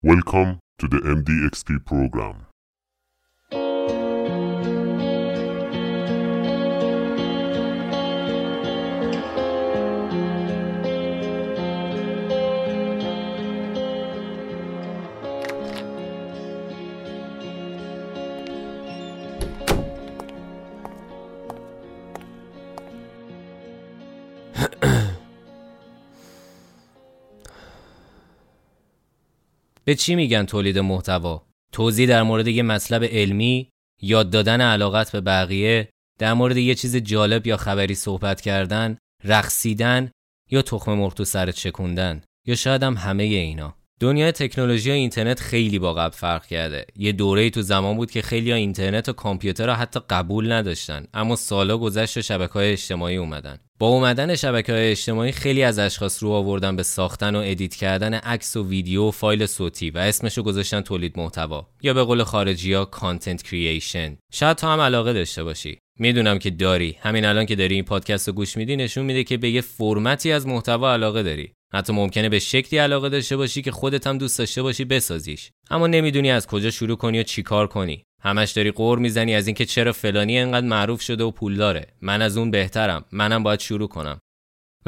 Welcome to the MDXP program. به چی میگن تولید محتوا؟ توضیح در مورد یه مطلب علمی، یاد دادن علاقت به بقیه، در مورد یه چیز جالب یا خبری صحبت کردن، رقصیدن یا تخم مرغ تو سرت چکوندن یا شاید هم همه اینا. دنیای تکنولوژی و اینترنت خیلی با قبل فرق کرده. یه دوره تو زمان بود که خیلی اینترنت و کامپیوتر را حتی قبول نداشتن اما سالا گذشت و شبکه های اجتماعی اومدن. با اومدن شبکه های اجتماعی خیلی از اشخاص رو آوردن به ساختن و edit کردن عکس و ویدیو و فایل صوتی و اسمشو گذاشتن تولید محتوا یا به قول خارجی ها content creation شاید تو هم علاقه داشته باشی می‌دونم که داری. همین الان که داری این پادکست رو گوش میدی نشون میده که به یه فرمتی از محتوا علاقه داری. حتی ممکنه به شکلی علاقه داشته باشی که خودت هم دوست داشته باشی بسازیش. اما نمی‌دونی از کجا شروع کنی و چیکار کنی. همش داری قور می‌زنی از اینکه چرا فلانی انقدر معروف شده و پول داره. من از اون بهترم. منم باید شروع کنم.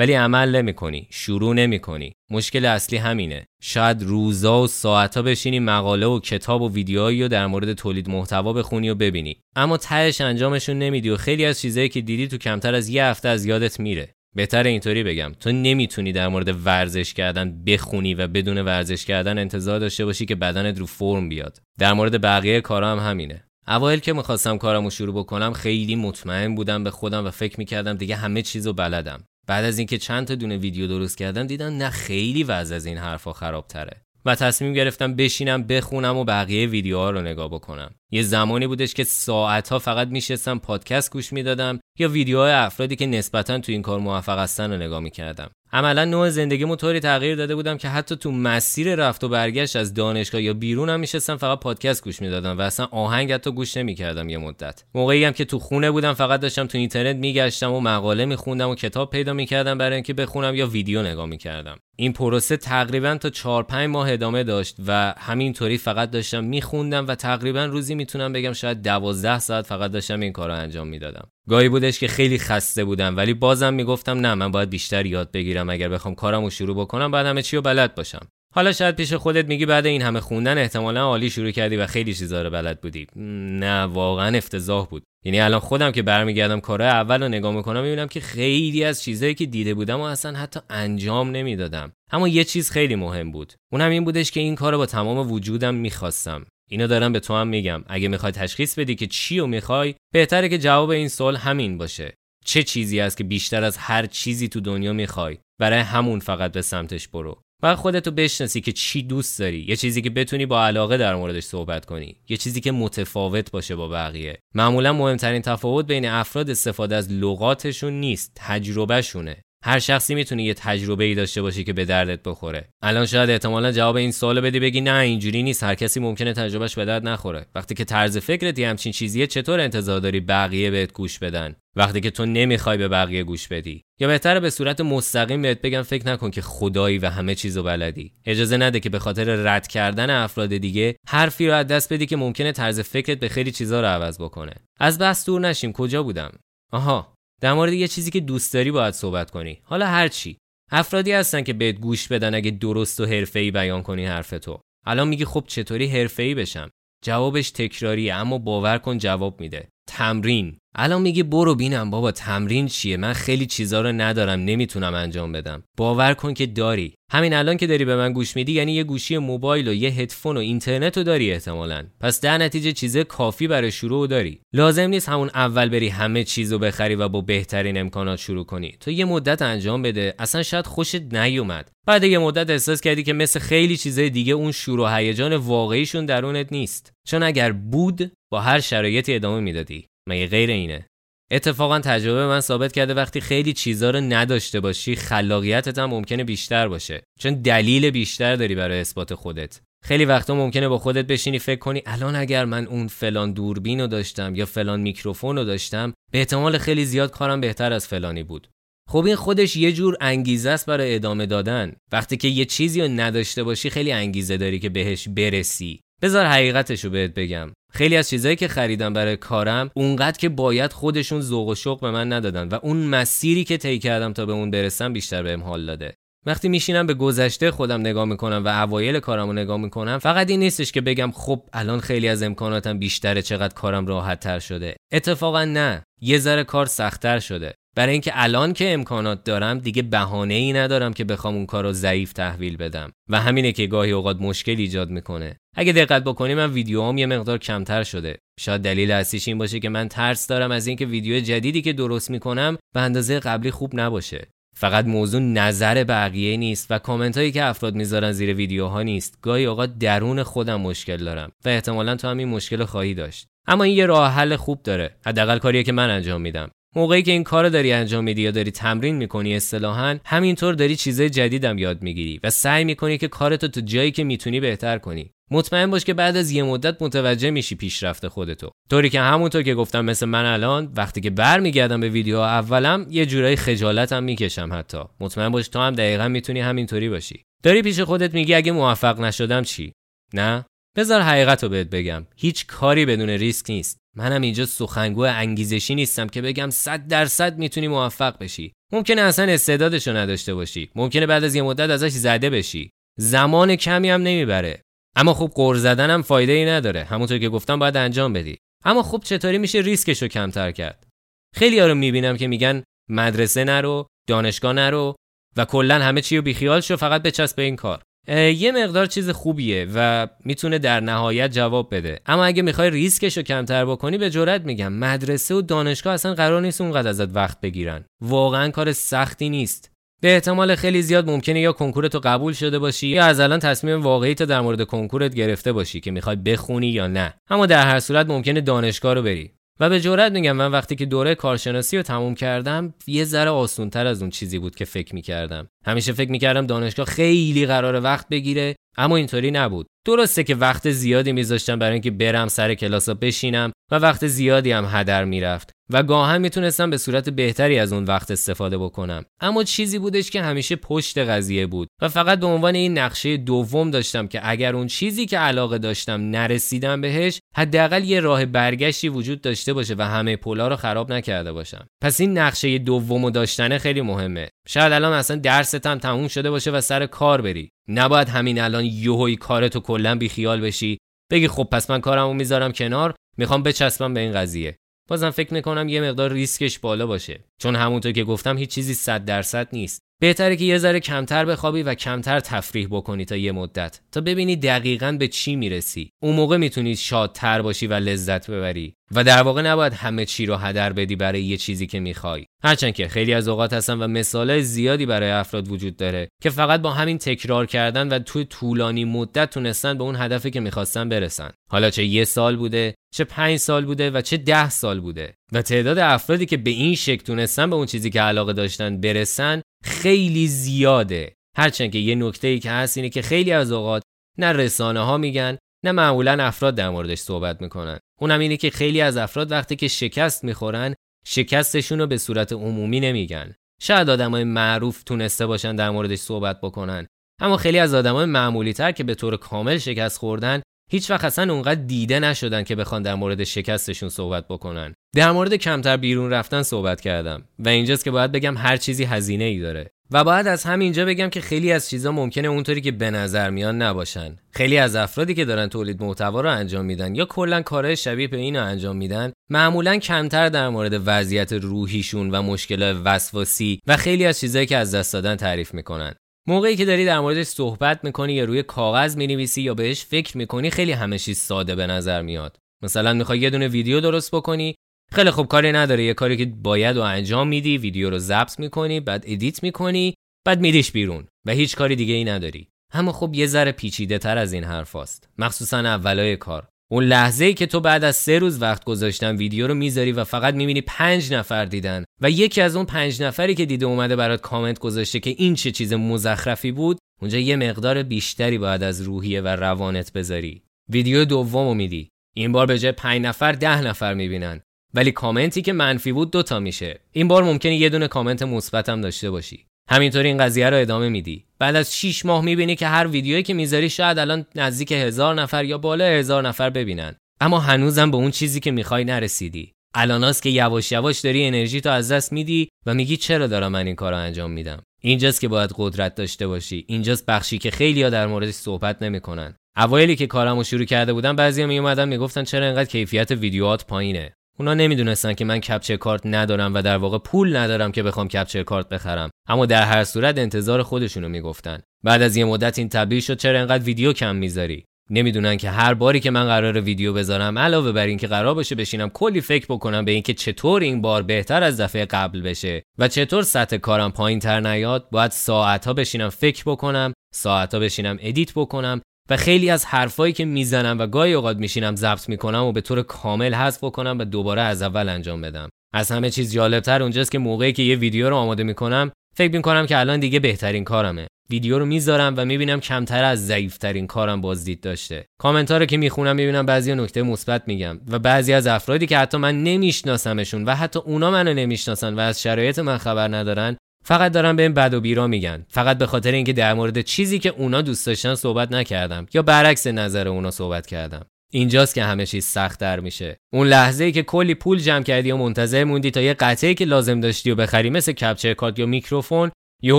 ولی عمل نمی کنی شروع نمی کنی مشکل اصلی همینه. شاید روزا و ساعتا بشینی مقاله و کتاب و ویدیوهایی رو در مورد تولید محتوا بخونی و ببینی. اما تهش انجامشون نمیدی و خیلی از چیزایی که دیدی تو کمتر از یه هفته از یادت میره. بهتر اینطوری بگم. تو نمی‌تونی در مورد ورزش کردن بخونی و بدون ورزش کردن انتظار داشته باشی که بدنت رو فرم بیاد. در مورد بقیه کارا هم همینه. اوایل که می‌خواستم کارمو شروع بکنم خیلی مطمئن بودم به خودم و فکر می‌کردم دیگه همه چیزو بلدم. بعد از اینکه چند تا دونه ویدیو درست کردم دیدم نه خیلی وضع از این حرفا خرابتره. و تصمیم گرفتم بشینم بخونم و بقیه ویدیوها رو نگاه بکنم. یه زمانی بودش که ساعتها فقط میشستم پادکست گوش می‌دادم یا ویدیوهای افرادی که نسبتا تو این کار موفق هستن رو نگاه می‌کردم. عملا نوع زندگی طوری تغییر داده بودم که حتی تو مسیر رفت و برگشت از دانشگاه یا بیرونم میشستم فقط پادکست گوش می‌دادم و اصلا آهنگ حتی گوش نمی‌کردم یه مدت. موقعی هم که تو خونه بودم فقط داشتم تو اینترنت میگشتم و مقاله میخوندم و کتاب پیدا می‌کردم برای اینکه بخونم یا ویدیو نگاه می‌کردم. این پروسه تقریبا تا 4 5 ماه ادامه داشت و همینطوری فقط داشتم میخوندم و تقریبا روزی می‌تونم بگم شاید 12 ساعت فقط داشتم این کارو انجام می‌دادم. گاهی بودش که خیلی خسته بودم ولی بازم می‌گفتم نه من باید بیشتر یاد بگیرم اگر بخوام کارمو شروع بکنم بعد همه چی رو بلد باشم. حالا شاید پیش خودت میگی بعد این همه خوندن احتمالا عالی شروع کردی و خیلی چیزا رو بلد بودی. نه واقعا افتضاح بود. یعنی الان خودم که برمیگردم کارهای اول رو نگاه می‌کنم می‌بینم که خیلی از چیزهایی که دیده بودم و اصلا حتی انجام نمی‌دادم. اما یه چیز خیلی مهم بود. اونم این بودش که این کار رو با تمام وجودم می‌خواستم. اینو دارم به تو هم میگم. اگه می‌خوای تشخیص بدی که چی رو می‌خوای بهتره که جواب این سوال همین باشه. چه چیزی است که بیشتر از هر چیزی تو دنیا می‌خوای؟ برای همون فقط به سمتش برو. و خودتو بشناسی که چی دوست داری. یه چیزی که بتونی با علاقه در موردش صحبت کنی. یه چیزی که متفاوت باشه با بقیه. معمولا مهمترین تفاوت بین افراد استفاده از لغاتشون نیست تجربهشونه. هر شخصی می‌تونه یه تجربه ای داشته باشه که به دردت بخوره. الان شاید احتمالا جواب این سوال بدی بگی نه اینجوری نیست. هر کسی ممکنه تجربهش به درد نخوره. وقتی که طرز فکرت یه همچین چیزیه چطور انتظار داری بقیه بهت گوش بدن؟ وقتی که تو نمی‌خوای به بقیه گوش بدی. یا بهتره به صورت مستقیم بهت بگم فکر نکن که خدایی و همه چیزو بلدی. اجازه نده که به خاطر رد کردن افراد دیگه حرفی رو از دست بدی که ممکنه طرز فکرت به خیلی چیزا رو عوض بکنه. از بس دور نشیم. کجا بودم؟ آها. در مورد یه چیزی که دوست داری باید صحبت کنی. حالا هر چی. افرادی هستن که بهت گوش بدن اگه درست و حرفه‌ای بیان کنی حرف تو. الان میگی خب چطوری حرفه‌ای بشم؟ جوابش تکراریه اما باور کن جواب میده. تمرین. الان میگی برو بینم بابا تمرین چیه؟ من خیلی چیزا رو ندارم نمی‌تونم انجام بدم. باور کن که داری. همین الان که داری به من گوش میدی یعنی یه گوشی موبایل و یه هدفون و اینترنت رو داری احتمالا. پس در نتیجه چیز کافی برای شروع داری. لازم نیست همون اول بری همه چیز رو بخری و با بهترین امکانات شروع کنی. تو یه مدت انجام بده. اصلا شاید خوشت نیومد. بعد یه مدت احساس کردی که مثل خیلی چیزای دیگه اون شروع و هیجان واقعیشون درونت نیست. چون اگر بود با هر شرایطی ادامه می‌دادی. مگه غیر اینه؟ اتفاقا تجربه من ثابت کرده وقتی خیلی چیزا رو نداشته باشی خلاقیتت هم ممکنه بیشتر باشه. چون دلیل بیشتر داری برای اثبات خودت. خیلی وقتا ممکنه با خودت بشینی فکر کنی الان اگر من اون فلان دوربین رو داشتم یا فلان میکروفون رو داشتم به احتمال خیلی زیاد کارم بهتر از فلانی بود. خب این خودش یه جور انگیزه است برای ادامه دادن. وقتی که یه چیزی رو نداشته باشی خیلی انگیزه داری که بهش برسی. بذار حقیقتش رو بهت بگم. خیلی از چیزهایی که خریدم برای کارم اونقدر که باید خودشون ذوق و شوق به من ندادن و اون مسیری که طی کردم تا به اون برسم بیشتر بهم حال داده. وقتی میشینم به گذشته خودم نگاه می‌کنم و اوایل کارم رو نگاه می‌کنم فقط این نیستش که بگم خب الان خیلی از امکاناتم بیشتره چقدر کارم راحت تر شده. اتفاقا نه یه ذره کار سختتر شده. برای اینکه الان که امکانات دارم دیگه بهانه ای ندارم که بخوام اون کار رو ضعیف تحویل بدم. و همینه که گاهی اوقات مشکل ایجاد می‌کنه. اگه دقت بکنی من ویدیوهام یه مقدار کمتر شده. شاید دلیل اصلیش این باشه که من ترس دارم از اینکه ویدیو جدیدی که درست می‌کنم به اندازه قبلی خوب نباشه. فقط موضوع نظر بقیه نیست و کامنت هایی که افراد می‌ذارن زیر ویدیوها نیست. گاهی اوقات درون خودم مشکل دارم و احتمالا تو هم این مشکل خواهی داشت. اما این یه راه حل خوب داره. حداقل کاریه که من انجام میدم. موقعی که این کار داری انجام میدی یا داری تمرین می‌کنی اصطلاحا همینطور داری چیزای جدیدم یاد می‌گیری و سعی می‌کنی که کارتو تو جایی که می‌تونی بهتر کنی. مطمئن باش که بعد از یه مدت متوجه میشی پیشرفت خودتو. طوری که همونطور که گفتم مثل من الان وقتی که برمیگردم به ویدیو اولم یه جورایی خجالتم می‌کشم حتی. مطمئن باش تو هم دقیقا می‌تونی همینطوری باشی. داری پیش خودت میگی اگه موفق نشدم چی؟ نه؟ بذار حقیقت رو بهت بگم. هیچ کاری بدون ریسک نیست. منم اینجا سخنگو انگیزشی نیستم که بگم صد درصد می‌تونی موفق بشی. ممکنه اصلا استعدادشو نداشته باشی. ممکنه بعد از یه مدت ازش زده بشی. زمان کمی هم نمی‌بره. اما خوب قور زدن فایده ای نداره. همونطور که گفتم باید انجام بدی. اما خوب چطوری میشه ریسکش رو کمتر کرد؟ خیلی رو می‌بینم که میگن مدرسه نرو دانشگاه نرو و کلا همه چی رو بیخیال شو فقط بچسب به این کار. یه مقدار چیز خوبیه و می‌تونه در نهایت جواب بده. اما اگه می‌خوای ریسکش رو کمتر بکنی به جرات میگم مدرسه و دانشگاه اصلا قرار نیست اونقدر ازت وقت بگیرن. واقعا کار سختی نیست. به احتمال خیلی زیاد ممکنه یا کنکورت رو قبول شده باشی یا از الان تصمیم واقعی تا در مورد کنکورت گرفته باشی که می‌خوای بخونی یا نه. اما در هر صورت ممکنه دانشگاه رو بری. و به جرات میگم من وقتی که دوره کارشناسی رو تموم کردم یه ذره آسونتر از اون چیزی بود که فکر می‌کردم. همیشه فکر می‌کردم دانشگاه خیلی قرار وقت بگیره اما اینطوری نبود. درسته که وقت زیادی میذاشتم برای اینکه برم سر کلاس بشینم. و وقت زیادی هم هدر می‌رفت و گاهن می‌تونستم به صورت بهتری از اون وقت استفاده بکنم. اما چیزی بودش که همیشه پشت قضیه بود و فقط به عنوان این نقشه دوم داشتم که اگر اون چیزی که علاقه داشتم نرسیدم بهش حداقل یه راه برگشتی وجود داشته باشه و همه پلا رو خراب نکرده باشم. پس این نقشه دوم داشتنه خیلی مهمه. شاید الان اصلا درست هم تموم شده باشه و سر کار بری. نباید همین الان یهوی کارتو کلا بیخیال بشی. بگی خب پس من کارمو می‌ذارم کنار می‌خوام بچسبم به این قضیه. بازم فکر می‌کنم یه مقدار ریسکش بالا باشه. چون همونطور که گفتم هیچ چیزی صد درصد نیست. بهتره که یه ذره کمتر بخوابی و کمتر تفریح بکنی تا یه مدت. تا ببینی دقیقا به چی می‌رسی. اون موقع می‌تونی شادتر باشی و لذت ببری. و در واقع نباید همه چی رو هدر بدی برای یه چیزی که می‌خوای. هرچند که خیلی از اوقات هستن و مثالای زیادی برای افراد وجود داره که فقط با همین تکرار کردن و توی طولانی مدت تونستن به اون هدفی که می‌خواستن برسن. حالا چه یه سال بوده چه پنج سال بوده و چه ده سال بوده. و تعداد افرادی که به این شکل تونستن به اون چیزی که علاقه داشتن برسن خیلی زیاده. هرچند که یه نکته ای که هست اینه که خیلی از اوقات نه رسانه ها میگن نه معمولا افراد در موردش صحبت می‌کنن. اونم اینه که خیلی از افراد وقتی که شکست می‌خورن شکستشون رو به صورت عمومی نمیگن. شاید آدمای معروف تونسته باشن در موردش صحبت بکنن. اما خیلی از آدمای معمولی تر که به طور کامل شکست خوردن هیچ وقت اصلا اونقدر دیده نشدن که بخوان در مورد شکستشون صحبت بکنن. در مورد کمتر بیرون رفتن صحبت کردم و اینجاست که باید بگم هر چیزی هزینه ای داره. و باید از همینجا بگم که خیلی از چیزا ممکنه اونطوری که به نظر میان نباشن. خیلی از افرادی که دارن تولید محتوا رو انجام میدن یا کلا کارهای شبیه به اینو انجام میدن معمولا کمتر در مورد وضعیت روحیشون و مشکل وسواسی و خیلی از چیزایی که از دست دادن تعریف می‌کنن. موقعی که داری در موردش صحبت می‌کنی یا روی کاغذ می‌نویسی یا بهش فکر می‌کنی خیلی همه چیز ساده به نظر میاد. مثلا می‌خوای یه دونه ویدیو درست بکنی خیلی خوب کاری نداره. یه کاری که باید و انجام میدی ویدیو رو ضبط می‌کنی بعد edit می‌کنی بعد میدیش بیرون و هیچ کاری دیگه ای نداری. اما خب یه ذره پیچیده تر از این حرف هست. مخصوصا اولای کار. اون لحظه ای که تو بعد از سه روز وقت گذاشتن ویدیو رو می‌ذاری و فقط می‌بینی پنج نفر دیدن و یکی از اون پنج نفری که دیده اومده برات کامنت گذاشته که این چه چیز مزخرفی بود اونجا یه مقدار بیشتری باید از روحیه و روانت بذاری. ویدیو دومو میدی. این بار به جای پنج نفر ده نفر می‌بینن. ولی کامنتی که منفی بود دوتا میشه. این بار ممکنه یه دونه کامنت مثبتم داشته باشی. همینطوری این قضیه رو ادامه میدی. بعد از 6 ماه می‌بینی که هر ویدیویی که می‌ذاری شاید الان نزدیک هزار نفر یا بالا هزار نفر ببینن. اما هنوزم به اون چیزی که می‌خوای نرسیدی. الاناست که یواش یواش داری انرژی تو از دست میدی و میگی چرا دارم من این کار انجام میدم؟ اینجاست که باید قدرت داشته باشی. اینجاست بخشی که خیلیا در موردش صحبت نمی‌کنن. اوایلی که کارمو شروع کرده بودم بعضیا می اومدن می‌گفتن چرا انقدر کیفیت ویدیوهات پایینه. اونا نمی‌دونستن که من capture card ندارم و در واقع پول ندارم که بخوام capture card بخرم. اما در هر صورت انتظار خودشونو می‌گفتن. بعد از یه مدت این تبدیل شد چرا انقدر ویدیو کم می‌ذاری؟ نمی‌دونن که هر باری که من قرار ویدیو بذارم علاوه بر اینکه قرار باشه بشینم کلی فکر بکنم به اینکه چطور این بار بهتر از دفعه قبل بشه و چطور سطح کارم پایین تر نیاد باید ساعتها بشینم فکر بکنم ساعتها بشینم edit بکنم و خیلی از حرفایی که می‌زنم و گاهی اوقات میشینم ضبط می‌کنم و به طور کامل حذف بکنم و دوباره از اول انجام بدم. از همه چیز جالبتر اونجاست که موقعی که یه ویدیو رو آماده می‌کنم فکر می‌کنم که الان دیگه بهترین کارمه. ویدیو رو می‌ذارم و می‌بینم کمتر از ضعیفترین کارم بازدید داشته. کامنت رو که می‌خونم می‌بینم بعضی نکته مثبت میگم و بعضی از افرادی که حتی من نمیشناسمشون و حتی اونا منو نمی‌شناسن و از شرایط من خبر ندارن فقط دارم به این بد و بیرا میگن. فقط به خاطر اینکه در مورد چیزی که اونا دوست داشتن صحبت نکردم یا برعکس نظر اونا صحبت کردم. اینجاست که همه چیز سخت در میشه. اون لحظه ای که کلی پول جمع کردی و منتظر موندی تا یه قطعه که لازم داشتی و بخری مثل کپچر کارت یا میکروفون یهو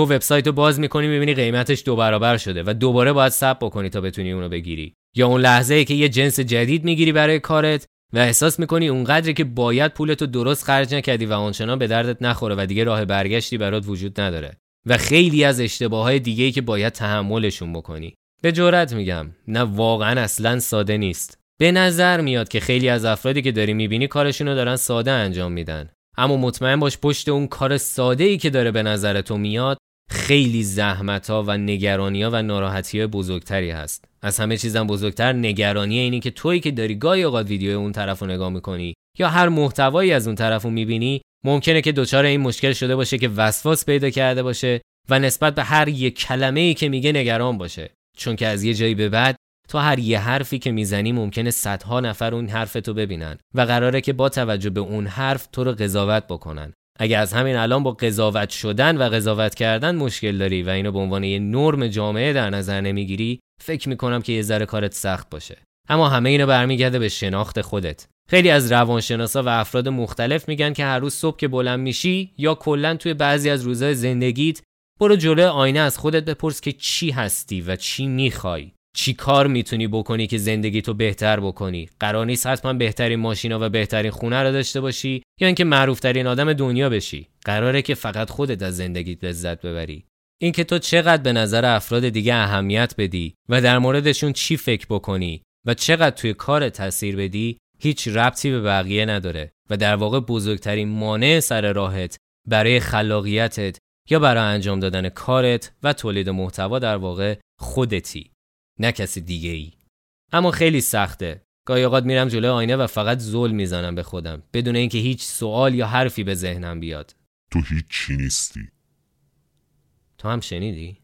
وبسایت رو باز می‌کنی می‌بینی قیمتش دو برابر شده و دوباره باید صبر بکنی تا بتونی اونو بگیری. یا اون لحظه ای که یه جنس جدید می‌گیری برای کارت و احساس می‌کنی اونقدری که باید پولتو درست خرج نکردی و آنچنان به دردت نخوره و دیگه راه برگشتی برات وجود نداره. و خیلی از اشتباه های دیگه که باید تحملشون بکنی. به جرات میگم نه واقعا اصلا ساده نیست. به نظر میاد که خیلی از افرادی که داری می‌بینی کارشونو دارن ساده انجام میدن. اما مطمئن باش پشت اون کار ساده ای که داره به نظر تو میاد خیلی زحمت ها و نگرانی ها و ناراحتی های بزرگتری هست. از همه چیزم بزرگتر نگرانی اینی که تویی که داری گاهی اوقات ویدیو اون طرف رو نگاه می‌کنی یا هر محتوایی از اون طرف رو می‌بینی ممکنه که دچار این مشکل شده باشه که وسواس پیدا کرده باشه و نسبت به هر یک کلمه ای که میگه نگران باشه. چون که از یه جایی به بعد تو هر یه حرفی که می‌زنی ممکنه صدها نفر اون حرف تو ببینن و قراره که با توجه به اون حرف تو رو قضاوت بکنن. اگه از همین الان با قضاوت شدن و قضاوت کردن مشکل داری و اینو به عنوان یه نرم جامعه در نظر نمی‌گیری فکر می‌کنم که یه ذره کارت سخت باشه. اما همه اینو برمیگرده به شناخت خودت. خیلی از روانشناسا و افراد مختلف میگن که هر روز صبح که بلند میشی یا کلا توی بعضی از روزهای زندگیت برو جلوی آینه از خودت بپرس که چی هستی و چی می‌خوای. چی کار می‌تونی بکنی که زندگی تو بهتر بکنی؟ قرار نیست حتما بهترین ماشینا و بهترین خونه رو داشته باشی یا اینکه معروفترین آدم دنیا بشی. قراره که فقط خودت از زندگیت لذت ببری. اینکه تو چقدر به نظر افراد دیگه اهمیت بدی و در موردشون چی فکر بکنی و چقدر توی کار تاثیر بدی هیچ ربطی به بقیه نداره و در واقع بزرگترین مانع سر راهت برای خلاقیتت یا برای انجام دادن کارت و تولید محتوا در واقع خودتی. نه کسی دیگه ای اما خیلی سخته. گاهی اوقات میرم جلوی آینه و فقط زل می‌زنم به خودم بدون اینکه هیچ سوال یا حرفی به ذهنم بیاد. تو هیچ چی نیستی. تو هم شنیدی؟